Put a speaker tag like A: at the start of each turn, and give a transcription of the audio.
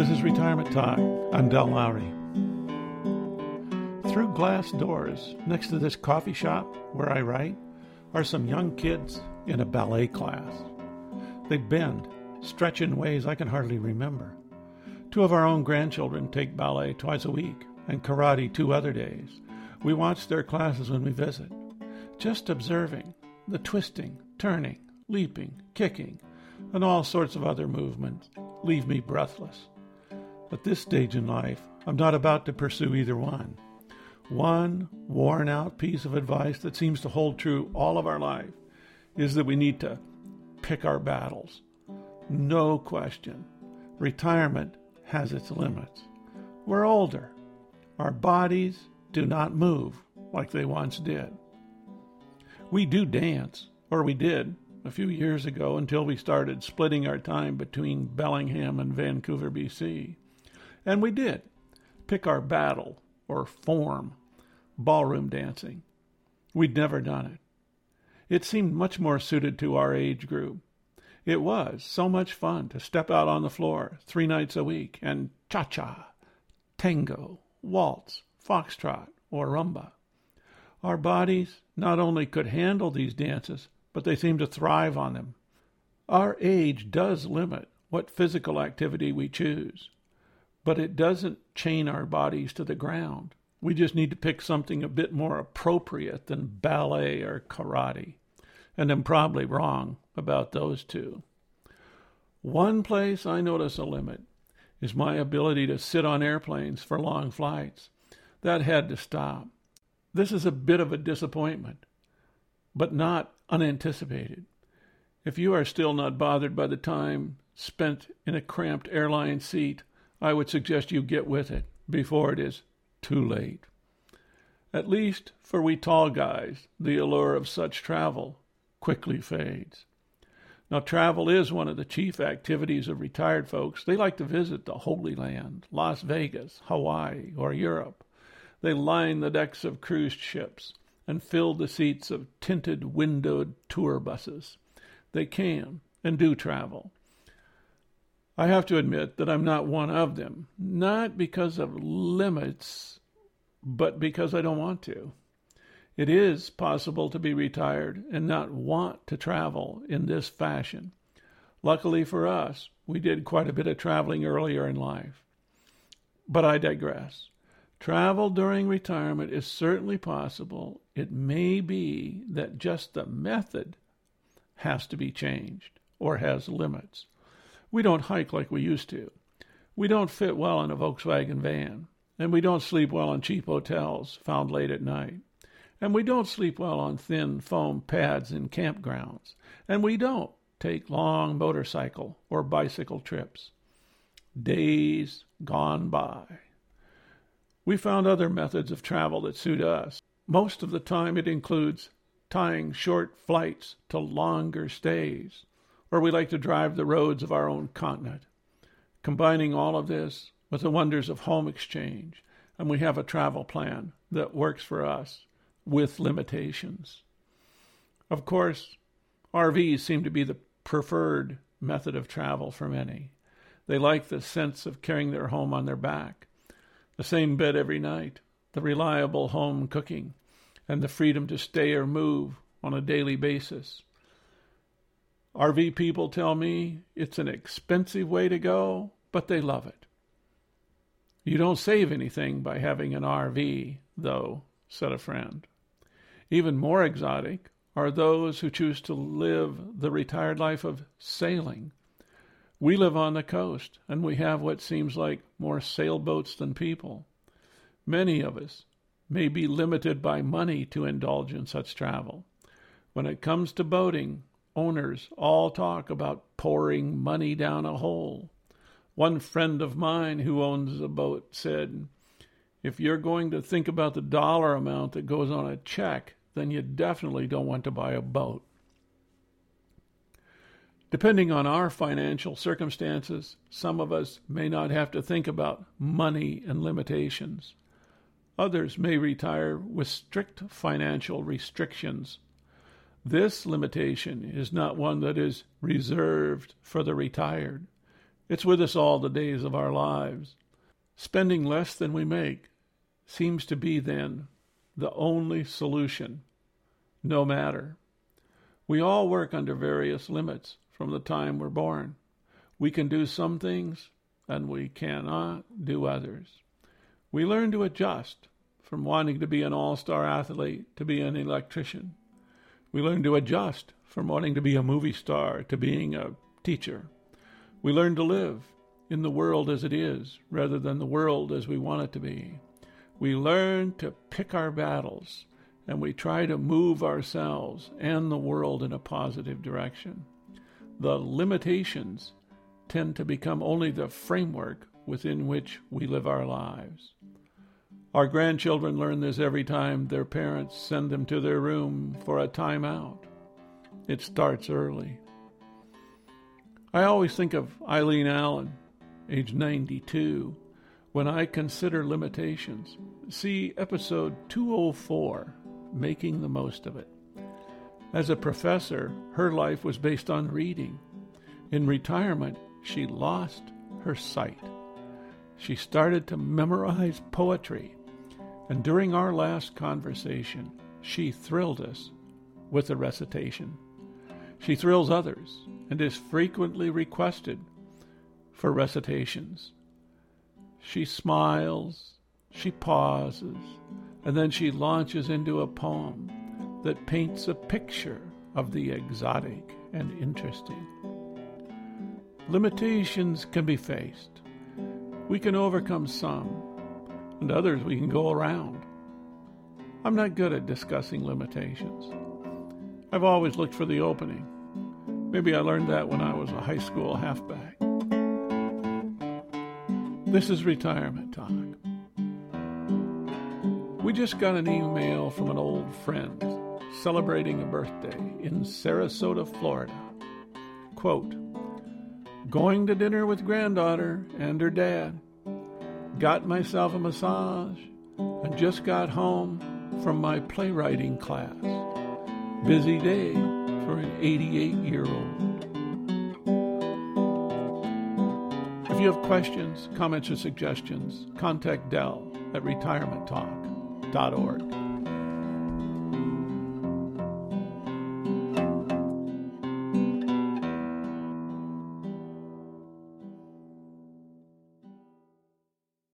A: This is Retirement Talk. I'm Del Lowry. Through glass doors, next to this coffee shop where I write, are some young kids in a ballet class. They bend, stretch in ways I can hardly remember. Two of our own grandchildren take ballet twice a week and karate two other days. We watch their classes when we visit. Just observing the twisting, turning, leaping, kicking, and all sorts of other movements leave me breathless. At this stage in life, I'm not about to pursue either one. One worn out piece of advice that seems to hold true all of our life is that we need to pick our battles. No question. Retirement has its limits. We're older. Our bodies do not move like they once did. We do dance, or we did a few years ago until we started splitting our time between Bellingham and Vancouver, BC. And we did pick our battle or form, ballroom dancing. We'd never done it. It seemed much more suited to our age group. It was so much fun to step out on the floor three nights a week and cha cha, tango, waltz, foxtrot, or rumba. Our bodies not only could handle these dances, but they seemed to thrive on them. Our age does limit what physical activity we choose, but it doesn't chain our bodies to the ground. We just need to pick something a bit more appropriate than ballet or karate. And I'm probably wrong about those two. One place I notice a limit is my ability to sit on airplanes for long flights. That had to stop. This is a bit of a disappointment, but not unanticipated. If you are still not bothered by the time spent in a cramped airline seat, I would suggest you get with it before it is too late. At least for we tall guys, the allure of such travel quickly fades. Now, travel is one of the chief activities of retired folks. They like to visit the Holy Land, Las Vegas, Hawaii, or Europe. They line the decks of cruise ships and fill the seats of tinted windowed tour buses. They can and do travel. I have to admit that I'm not one of them, not because of limits, but because I don't want to. It is possible to be retired and not want to travel in this fashion. Luckily for us, we did quite a bit of traveling earlier in life. But I digress. Travel during retirement is certainly possible. It may be that just the method has to be changed or has limits. We don't hike like we used to. We don't fit well in a Volkswagen van. And we don't sleep well in cheap hotels found late at night. And we don't sleep well on thin foam pads in campgrounds. And we don't take long motorcycle or bicycle trips. Days gone by. We found other methods of travel that suit us. Most of the time, it includes tying short flights to longer stays, or we like to drive the roads of our own continent. Combining all of this with the wonders of home exchange, and we have a travel plan that works for us with limitations. Of course, RVs seem to be the preferred method of travel for many. They like the sense of carrying their home on their back the same bed every night, the reliable home cooking, and the freedom to stay or move on a daily basis. RV people tell me it's an expensive way to go, but they love it. You don't save anything by having an RV, though, said a friend. Even more exotic are those who choose to live the retired life of sailing we live on the coast, and we have what seems like more sailboats than people. Many of us may be limited by money to indulge in such travel. When it comes to boating, owners all talk about pouring money down a hole. One friend of mine who owns a boat said, If you're going to think about the dollar amount that goes on a check, then you definitely don't want to buy a boat. Depending on our financial circumstances, some of us may not have to think about money and limitations. Others may retire with strict financial restrictions. This limitation is not one that is reserved for the retired. It's with us all the days of our lives. Spending less than we make seems to be then the only solution, no matter. We all work under various limits from the time we're born. We can do some things and we cannot do others. We learn to adjust from wanting to be an all star athlete to be an electrician. We learn to adjust from wanting to be a movie star to being a teacher. We learn to live in the world as it is rather than the world as we want it to be. We learn to pick our battles and we try to move ourselves and the world in a positive direction. The limitations tend to become only the framework within which we live our lives. Our grandchildren learn this every time their parents send them to their room for a timeout. It starts early. I always think of Eileen Allen, age 92, when I consider limitations. See episode 204, Making the Most of It. As a professor, her life was based on reading. In retirement, she lost her sight. She started to memorize poetry, and during our last conversation, she thrilled us with a recitation. She thrills others and is frequently requested for recitations. She smiles, she pauses, and then she launches into a poem that paints a picture of the exotic and interesting. Limitations can be faced. We can overcome some, and others we can go around. I'm not good at discussing limitations. I've always looked for the opening. Maybe I learned that when I was a high school halfback. This is retirement talk. We just got an email from an old friend celebrating a birthday in Sarasota, Florida. Quote, Going to dinner with granddaughter and her dad. Got myself a massage and just got home from my playwriting class. Busy day for an 88 year old. If you have questions, comments, or suggestions, contact Dell at retirementtalk.org.